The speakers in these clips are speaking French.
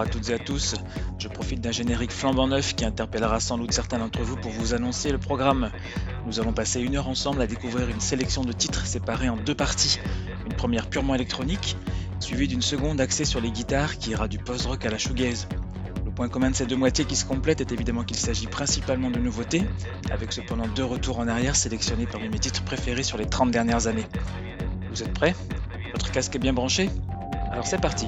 à toutes et à tous. Je profite d'un générique flambant neuf qui interpellera sans doute certains d'entre vous pour vous annoncer le programme. Nous allons passer une heure ensemble à découvrir une sélection de titres séparés en deux parties. Une première purement électronique, suivie d'une seconde axée sur les guitares qui ira du post-rock à la shoegaze. Le point commun de ces deux moitiés qui se complètent est évidemment qu'il s'agit principalement de nouveautés, avec cependant deux retours en arrière sélectionnés parmi mes titres préférés sur les 30 dernières années. Vous êtes prêts? Votre casque est bien branché? Alors c'est parti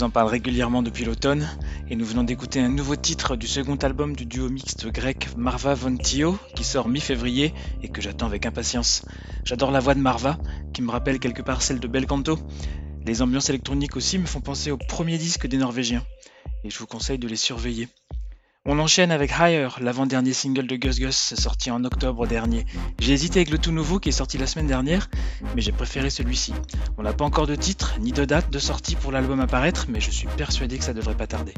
vous en parle régulièrement depuis l'automne, et nous venons d'écouter un nouveau titre du second album du duo mixte grec Marva Von Tio, qui sort mi-février et que j'attends avec impatience. J'adore la voix de Marva, qui me rappelle quelque part celle de Belcanto. Les ambiances électroniques aussi me font penser au premier disque des Norvégiens, et je vous conseille de les surveiller. On enchaîne avec Higher, l'avant-dernier single de Gus Gus sorti en octobre dernier. J'ai hésité avec le tout nouveau qui est sorti la semaine dernière, mais j'ai préféré celui-ci. On n'a pas encore de titre ni de date de sortie pour l'album à paraître, mais je suis persuadé que ça devrait pas tarder.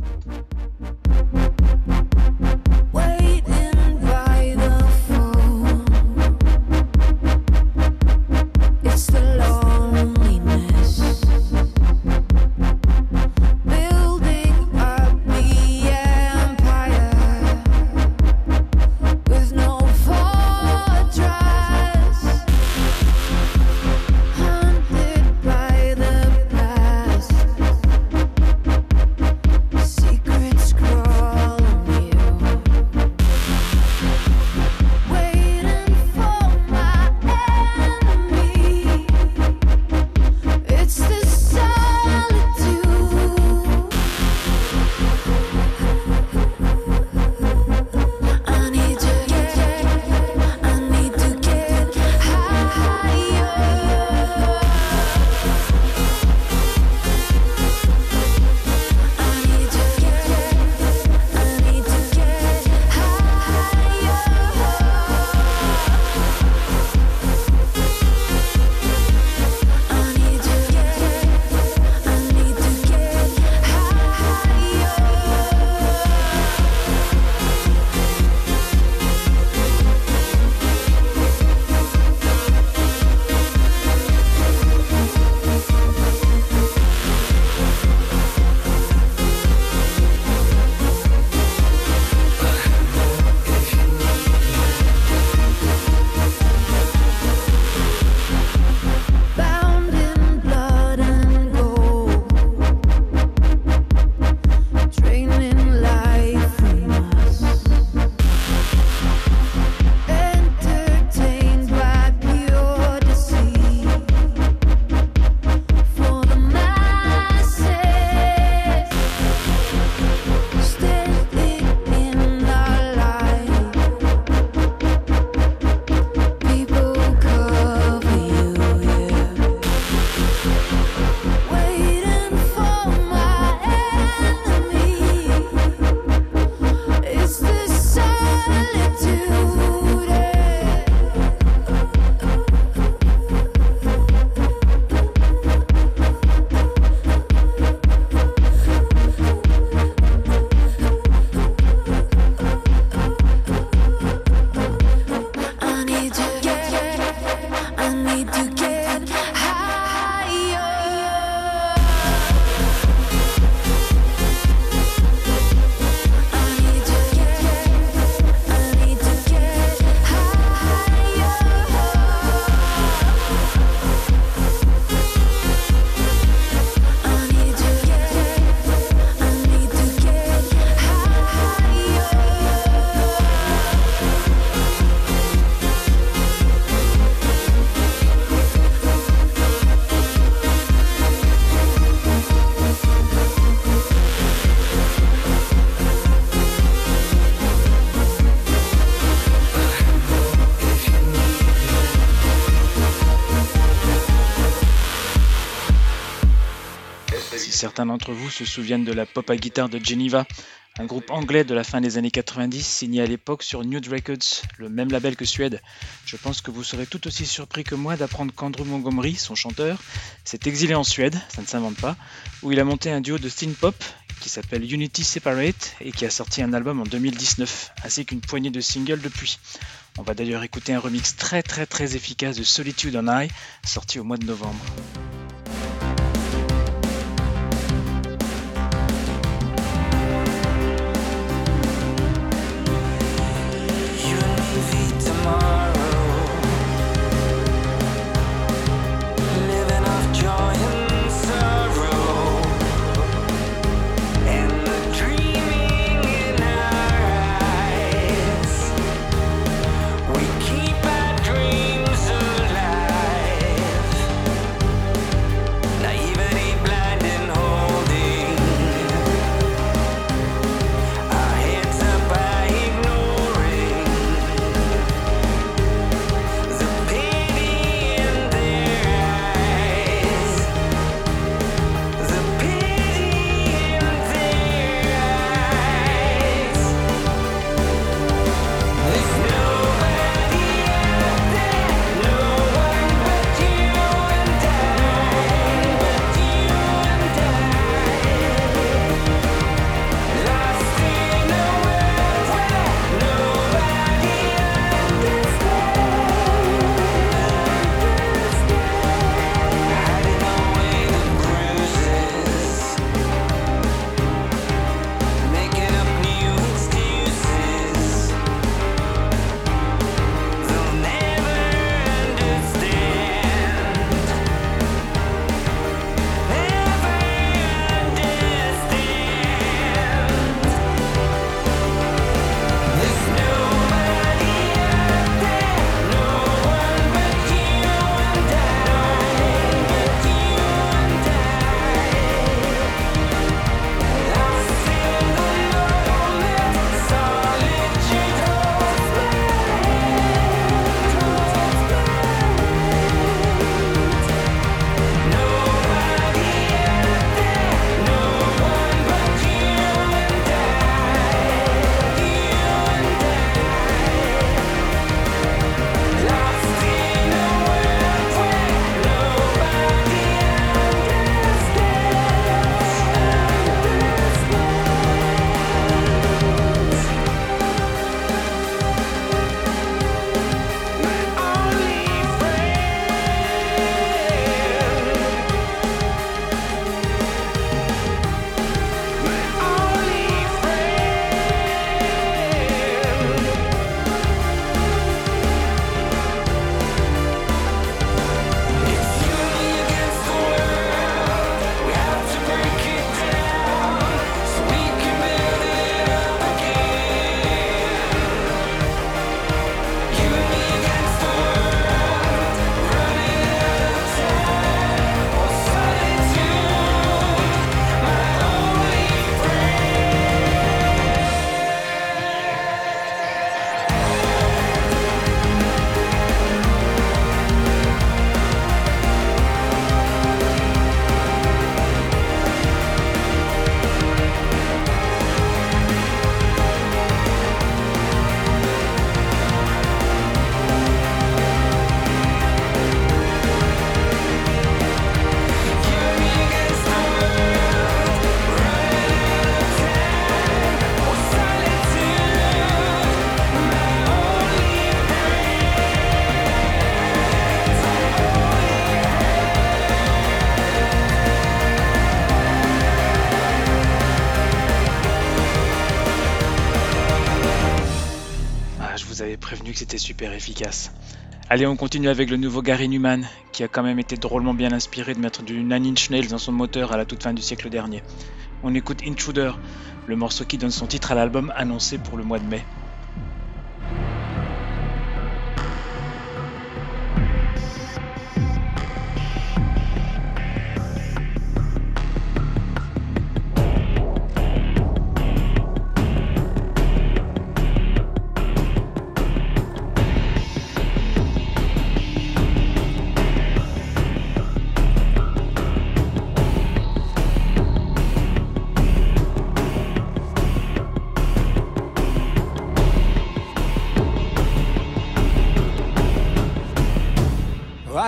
Certains d'entre vous se souviennent de la pop à guitare de Geneva, un groupe anglais de la fin des années 90 signé à l'époque sur Nude Records, le même label que Suède. Je pense que vous serez tout aussi surpris que moi d'apprendre qu'Andrew Montgomery, son chanteur, s'est exilé en Suède, ça ne s'invente pas, où il a monté un duo de synth pop qui s'appelle Unity Separate et qui a sorti un album en 2019, ainsi qu'une poignée de singles depuis. On va d'ailleurs écouter un remix très très très efficace de Solitude on High, sorti au mois de novembre. Efficace. Allez, on continue avec le nouveau Gary Newman, qui a quand même été drôlement bien inspiré de mettre du Nine Inch dans son moteur à la toute fin du siècle dernier. On écoute Intruder, le morceau qui donne son titre à l'album annoncé pour le mois de mai.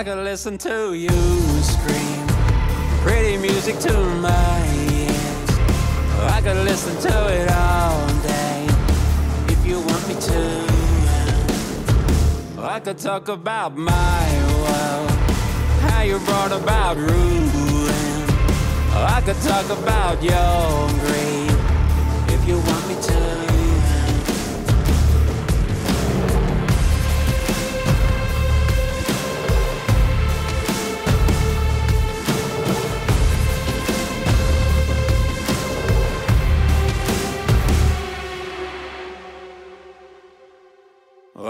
I could listen to you scream pretty music to my ears. Oh, I could listen to it all day if you want me to. Oh, I could talk about my world, how you brought about ruin. Oh, I could talk about your grief if you want me to.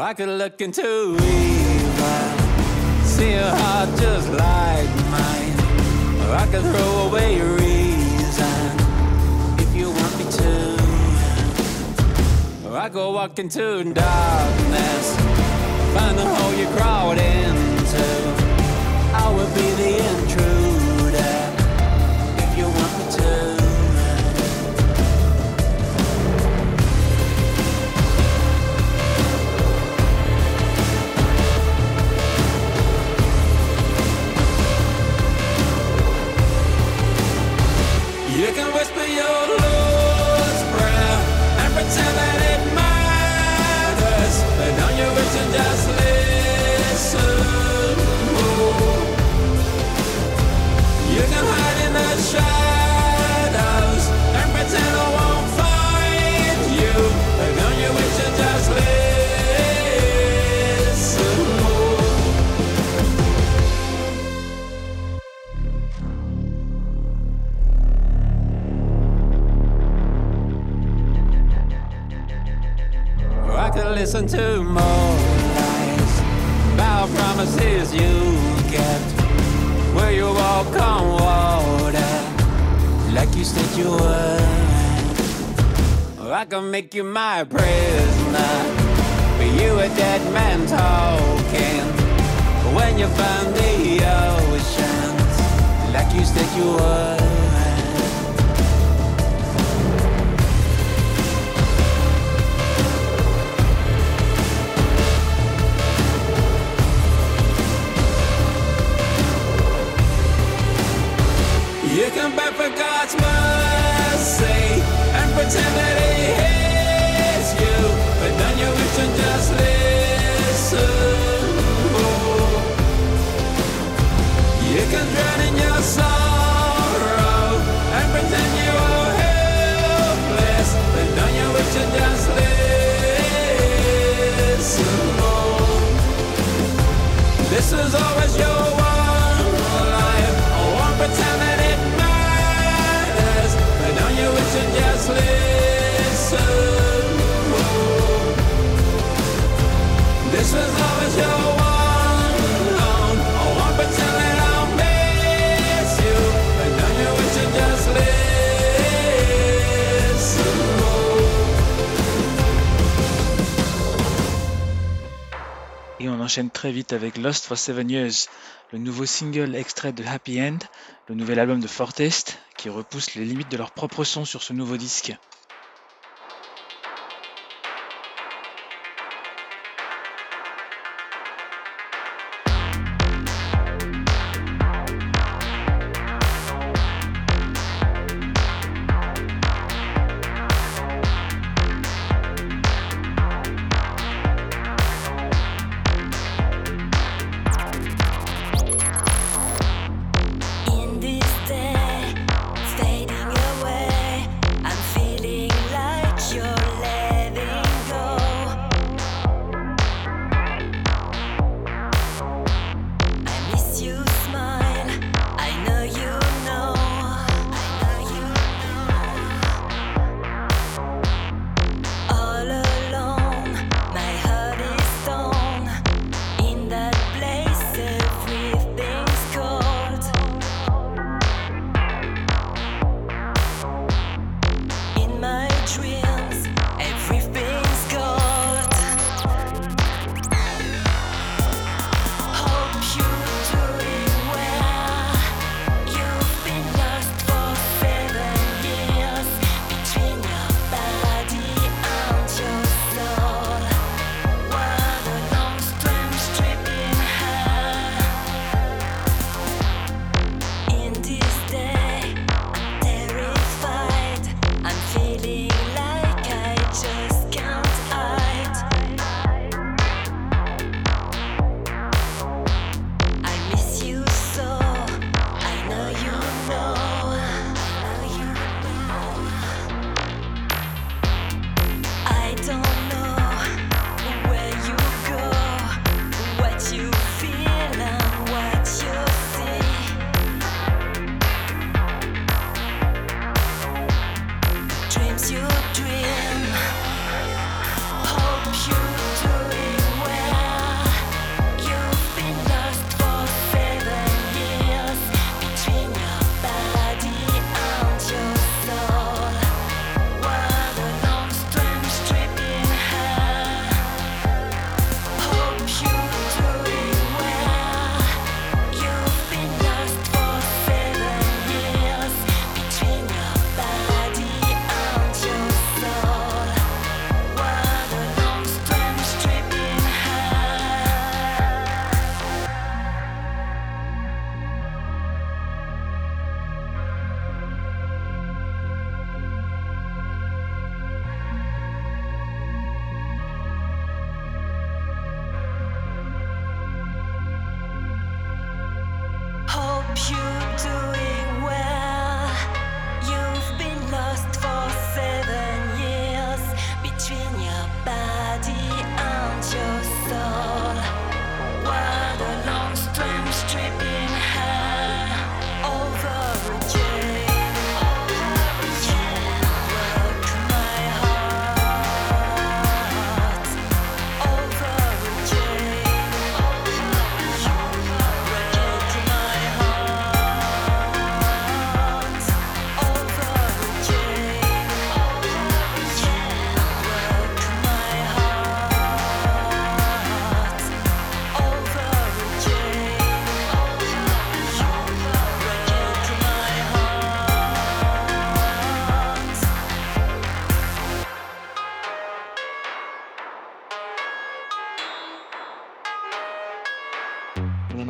I could look into evil, see a heart just like mine. Or I could throw away your reason if you want me to. Or I could walk into darkness, find the hole you crawled into. I will be the intruder listen? To more lies about promises you kept. Where you walk on water like you said you would. I could make you my prisoner. But you a dead man talking. When you find the oceans like you said you would. Drown in your sorrow and pretend you are helpless, but then you wish to just listen. This is always your one life. Oh, I won't pretend that it matters, but don't you wish to just? Enchaîne très vite avec Lost for Seven Years, le nouveau single extrait de Happy End, le nouvel album de Fortest, qui repousse les limites de leur propre son sur ce nouveau disque.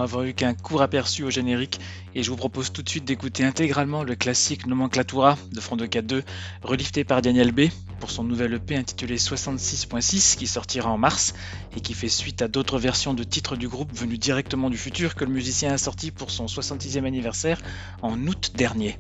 N'avons eu qu'un court aperçu au générique et je vous propose tout de suite d'écouter intégralement le classique Nomenclatura de Front 2 relifté par Daniel B pour son nouvel EP intitulé 66.6 qui sortira en mars et qui fait suite à d'autres versions de titres du groupe venus directement du futur que le musicien a sorti pour son 66e anniversaire en août dernier.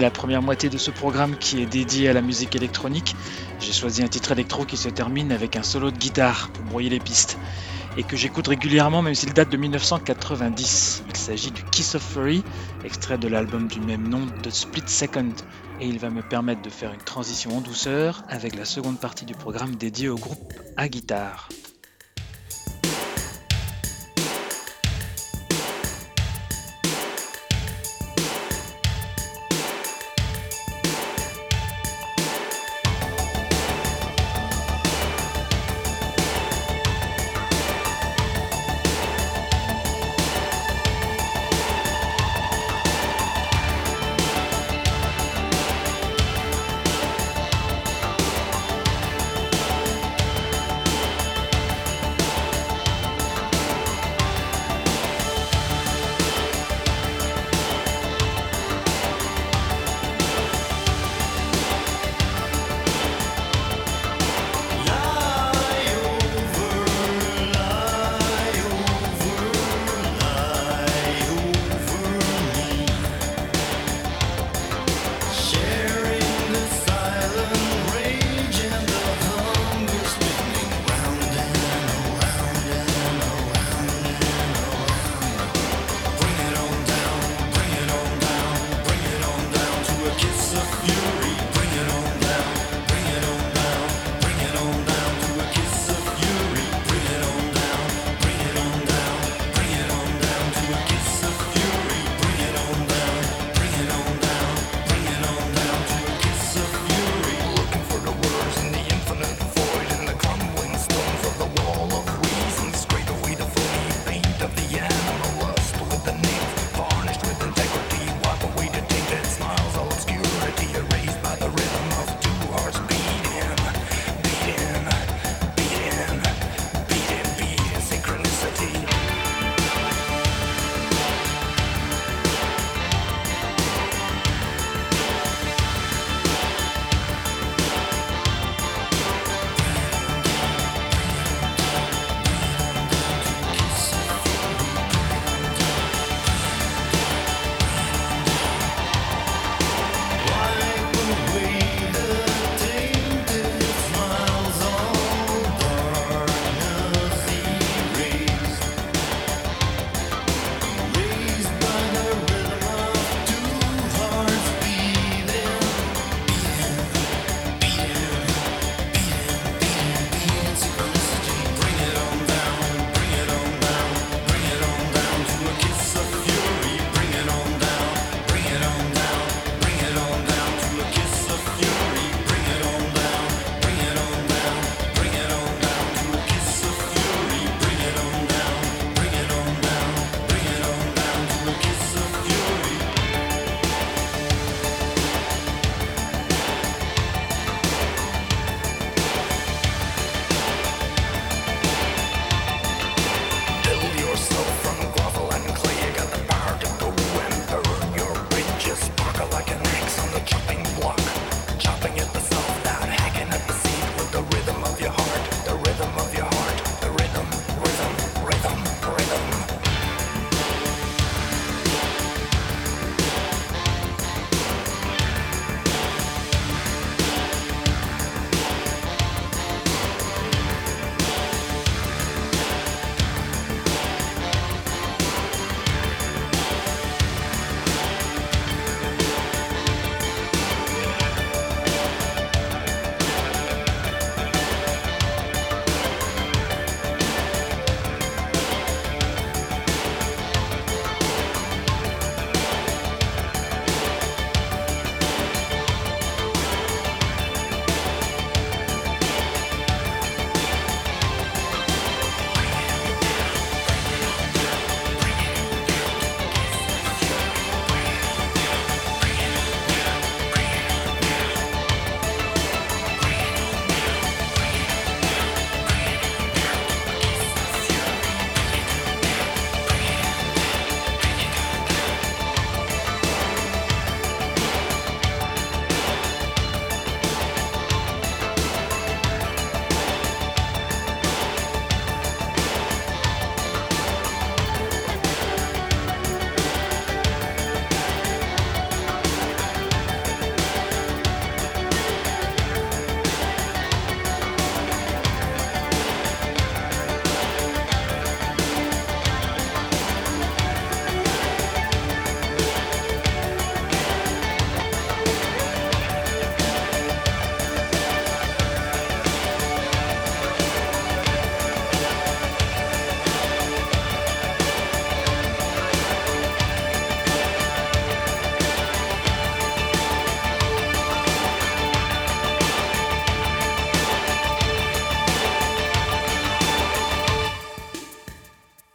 La première moitié de ce programme qui est dédié à la musique électronique, j'ai choisi un titre électro qui se termine avec un solo de guitare pour brouiller les pistes et que j'écoute régulièrement même s'il date de 1990. Il s'agit du Kiss of Fury, extrait de l'album du même nom de Split Second et il va me permettre de faire une transition en douceur avec la seconde partie du programme dédié au groupe à guitare.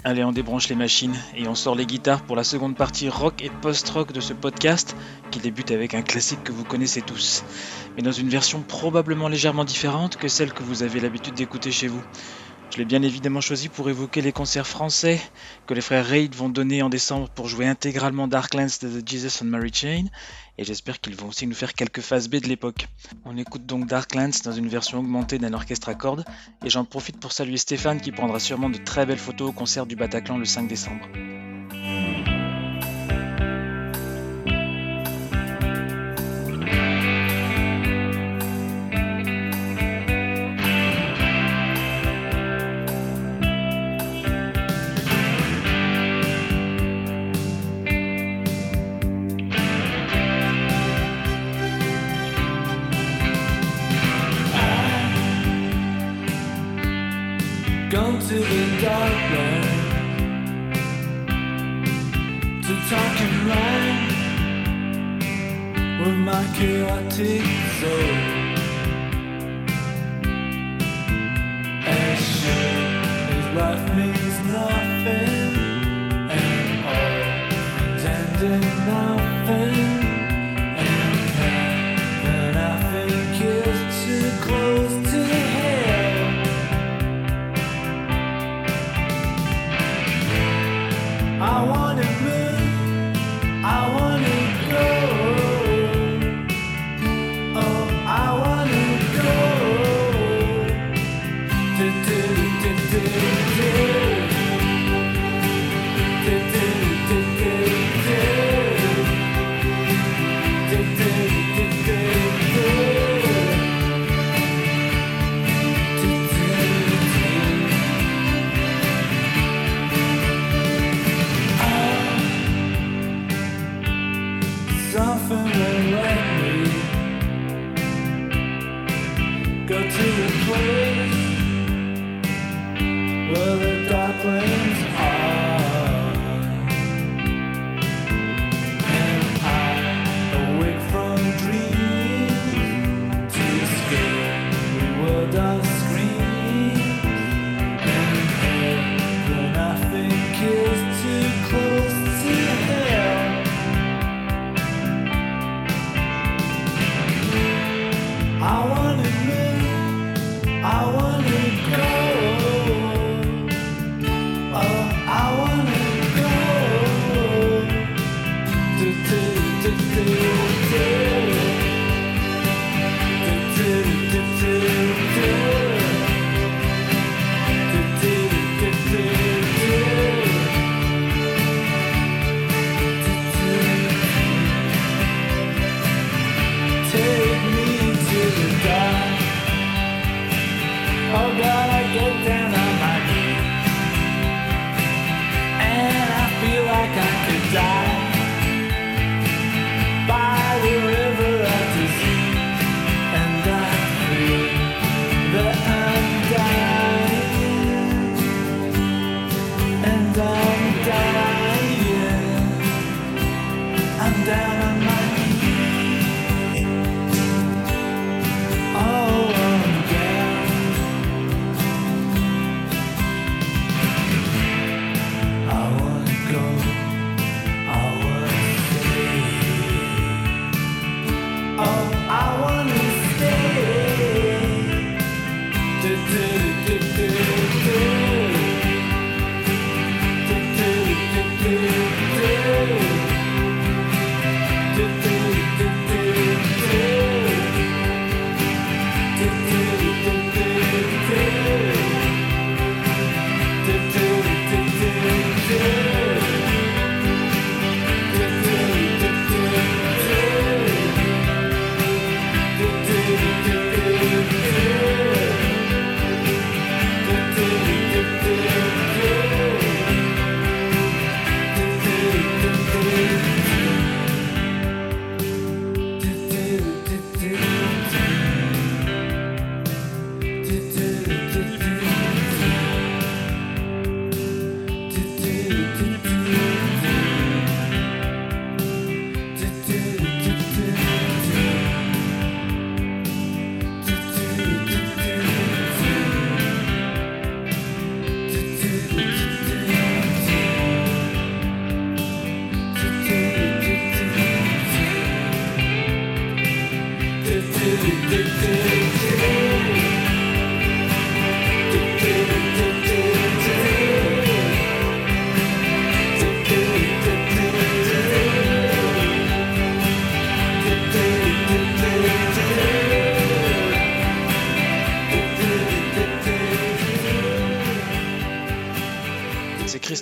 Allez, on débranche les machines et on sort les guitares pour la seconde partie rock et post-rock de ce podcast qui débute avec un classique que vous connaissez tous, mais dans une version probablement légèrement différente que celle que vous avez l'habitude d'écouter chez vous. Je l'ai bien évidemment choisi pour évoquer les concerts français que les frères Raid vont donner en décembre pour jouer intégralement Darklands de The Jesus and Mary Chain, et j'espère qu'ils vont aussi nous faire quelques phases B de l'époque. On écoute donc Darklands dans une version augmentée d'un orchestre à cordes, et j'en profite pour saluer Stéphane qui prendra sûrement de très belles photos au concert du Bataclan le 5 décembre.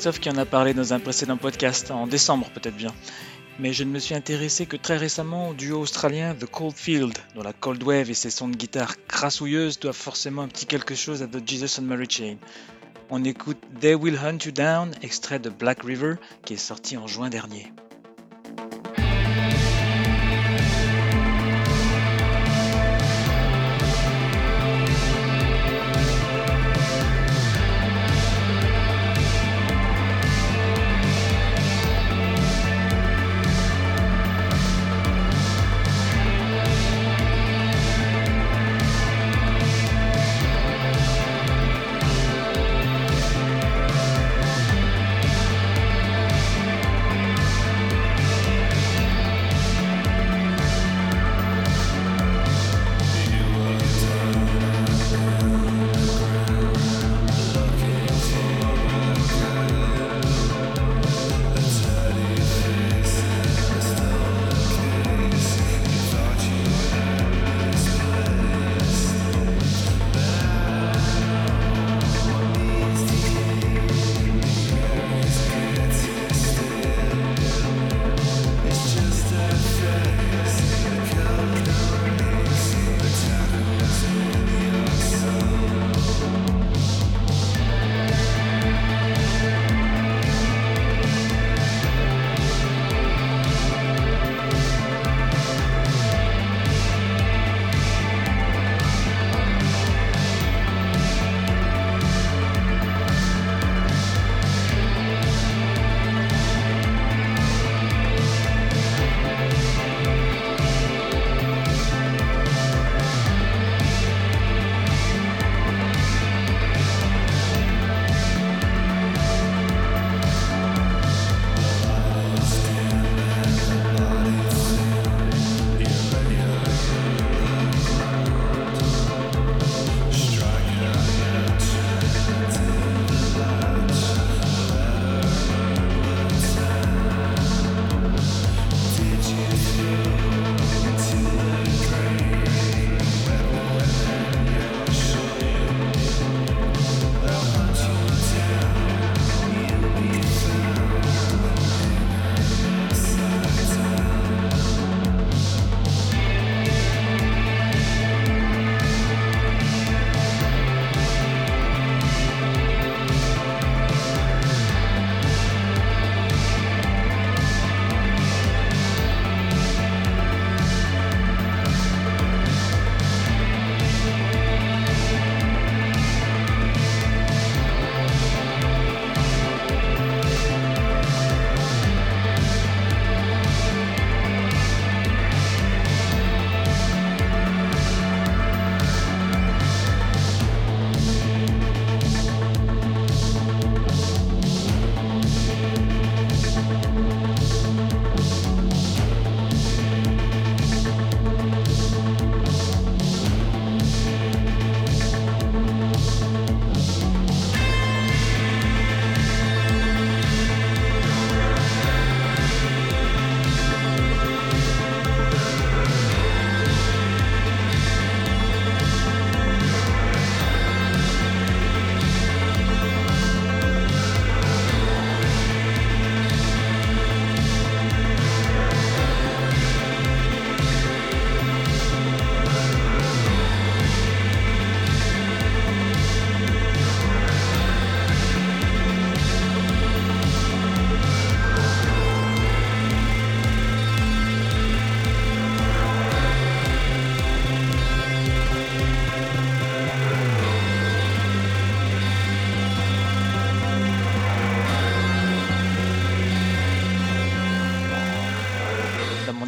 Qui en a parlé dans un précédent podcast, en décembre peut-être bien. Mais je ne me suis intéressé que très récemment au duo australien The Coldfield, dont la Cold Wave et ses sons de guitare crassouilleuses doivent forcément un petit quelque chose à The Jesus and Mary Chain. On écoute They Will Hunt You Down, extrait de Black River, qui est sorti en juin dernier.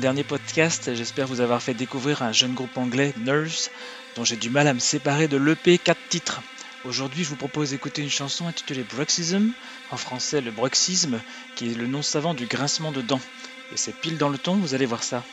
Dernier podcast, j'espère vous avoir fait découvrir un jeune groupe anglais, Nurse, dont j'ai du mal à me séparer de l'EP 4 titres. Aujourd'hui, je vous propose d'écouter une chanson intitulée Bruxism, en français le bruxisme, qui est le nom savant du grincement de dents. Et c'est pile dans le ton, vous allez voir ça.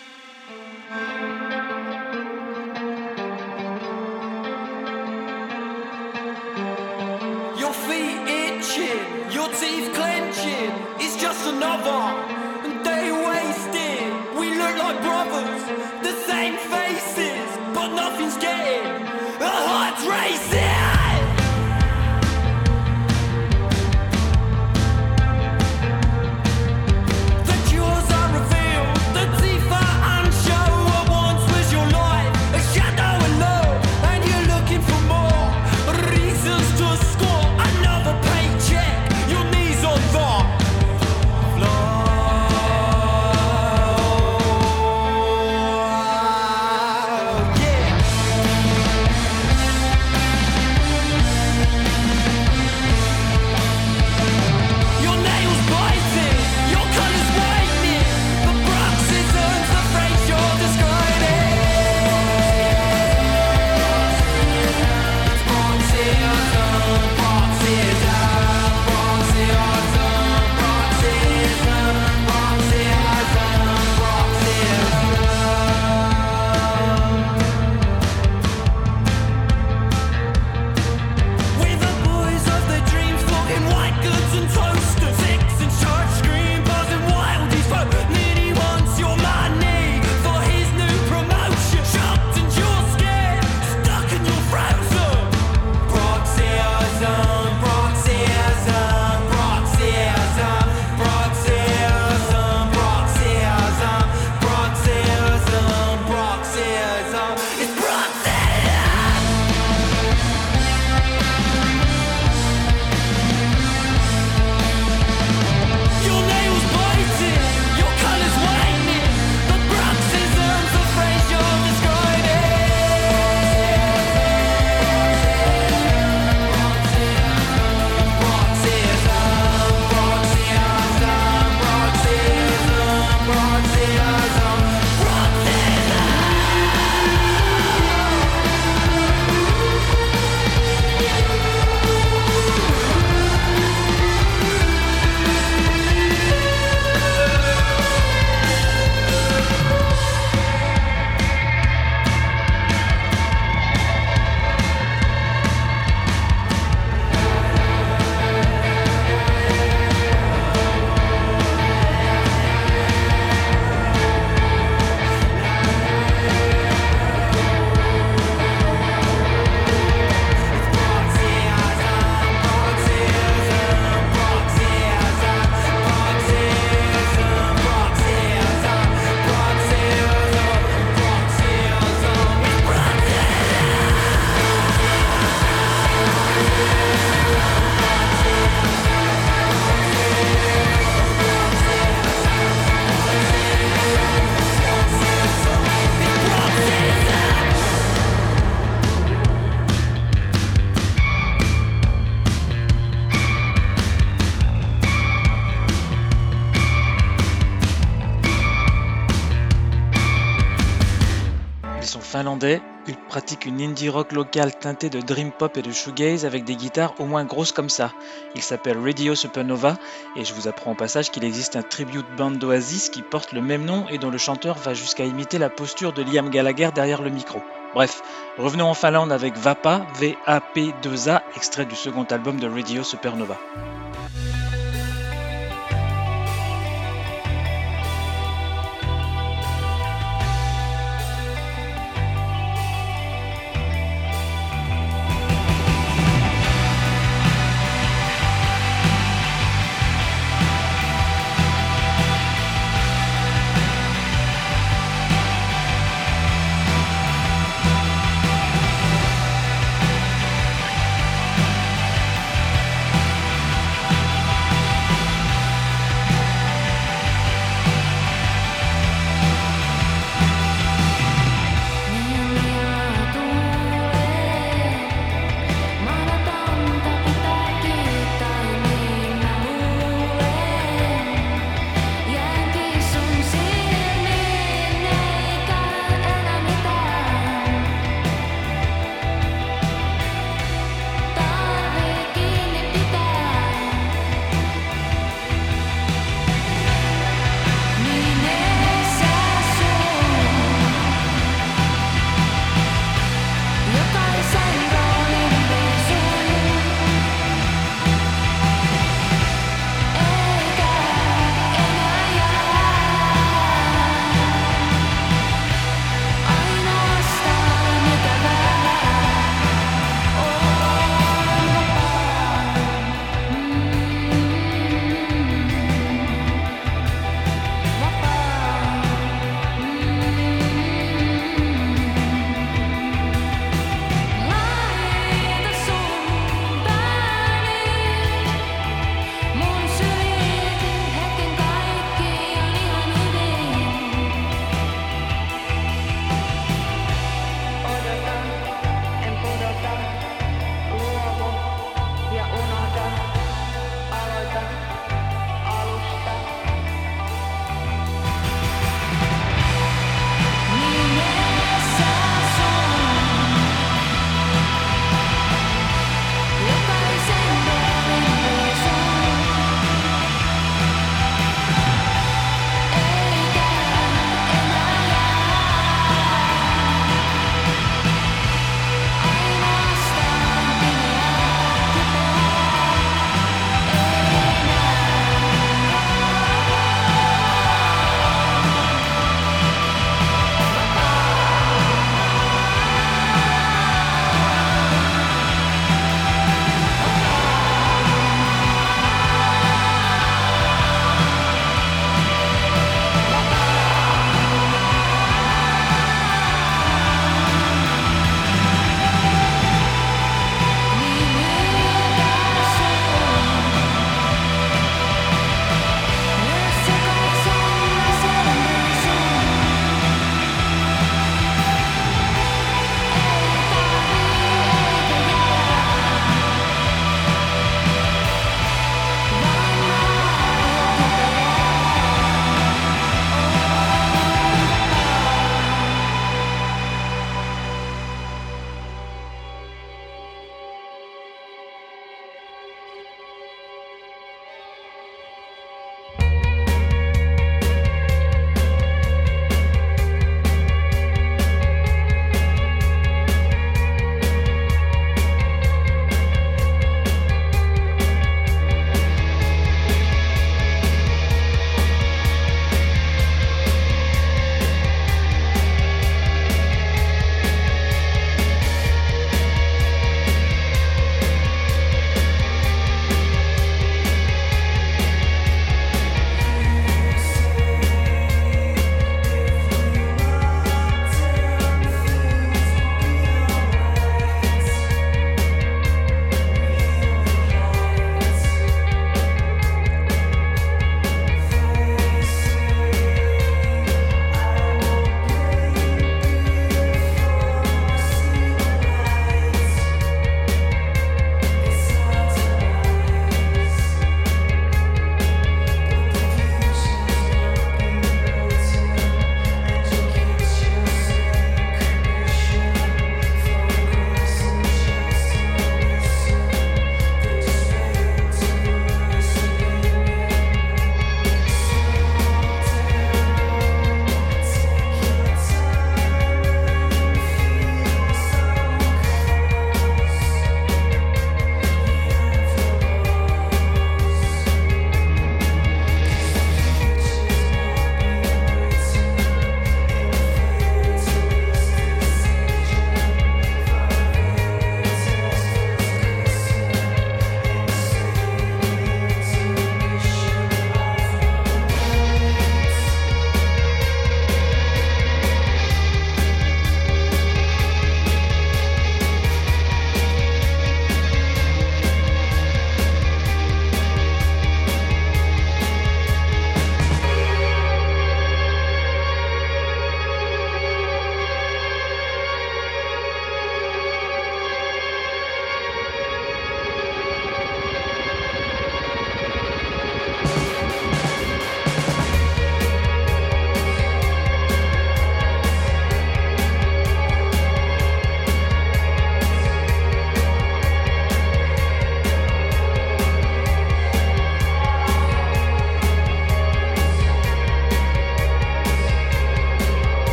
Rock locale teintée de dream pop et de shoegaze avec des guitares au moins grosses comme ça. Ils s'appellent Radio Supernova et je vous apprends au passage qu'il existe un tribute band d'Oasis qui porte le même nom et dont le chanteur va jusqu'à imiter la posture de Liam Gallagher derrière le micro. Bref, revenons en Finlande avec Vapa, V-A-P-2-A, extrait du second album de Radio Supernova.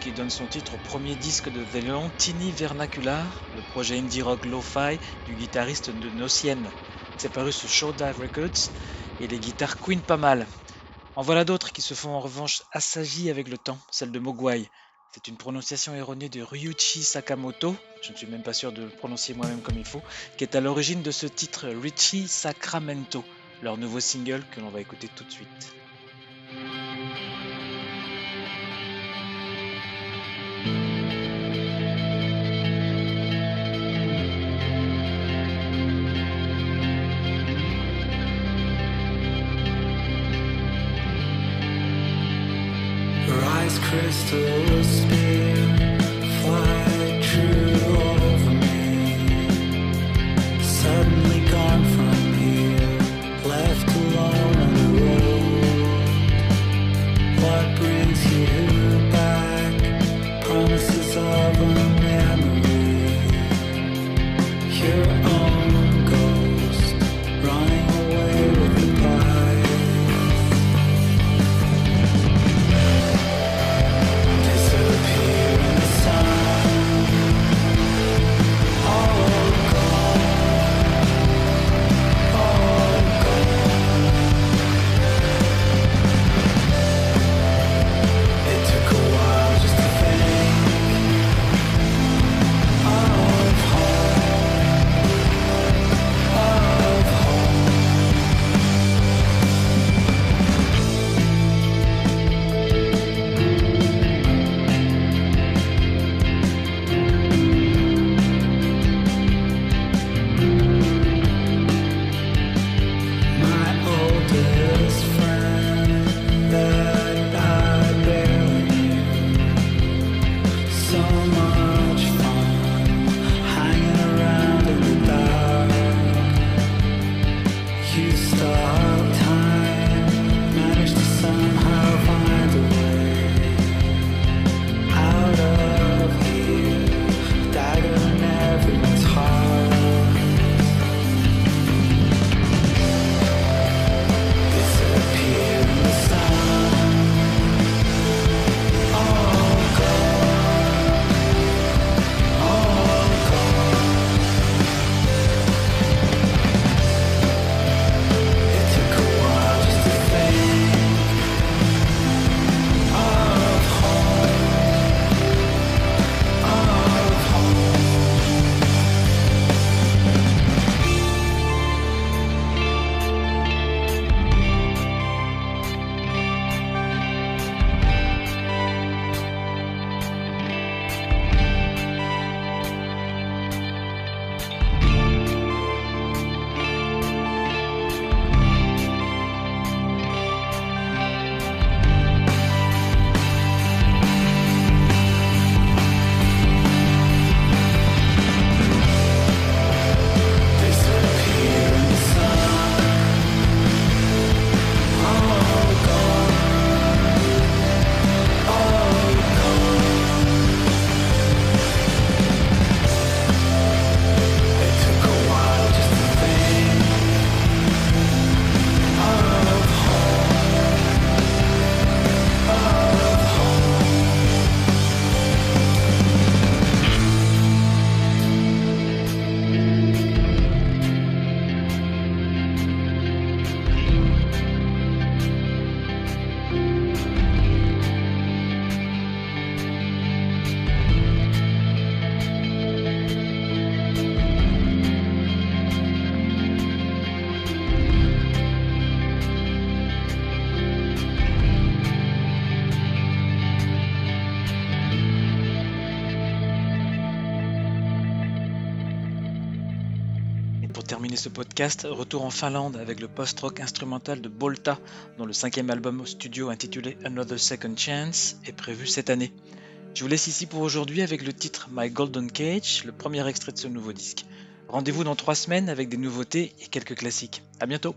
Qui donne son titre au premier disque de The Leontini Vernacular, le projet indie rock lo-fi du guitariste de Nocienne. C'est paru sur Showdive Records et les guitares Queen pas mal. En voilà d'autres qui se font en revanche assagies avec le temps, celle de Mogwai. C'est une prononciation erronée de Ryuichi Sakamoto, je ne suis même pas sûr de le prononcer moi-même comme il faut, qui est à l'origine de ce titre Richie Sacramento, leur nouveau single que l'on va écouter tout de suite. sisters. Podcast, retour en Finlande avec le post-rock instrumental de Bolta, dont le cinquième album studio intitulé Another Second Chance est prévu cette année. Je vous laisse ici pour aujourd'hui avec le titre My Golden Cage, le premier extrait de ce nouveau disque. Rendez-vous dans trois semaines avec des nouveautés et quelques classiques. À bientôt!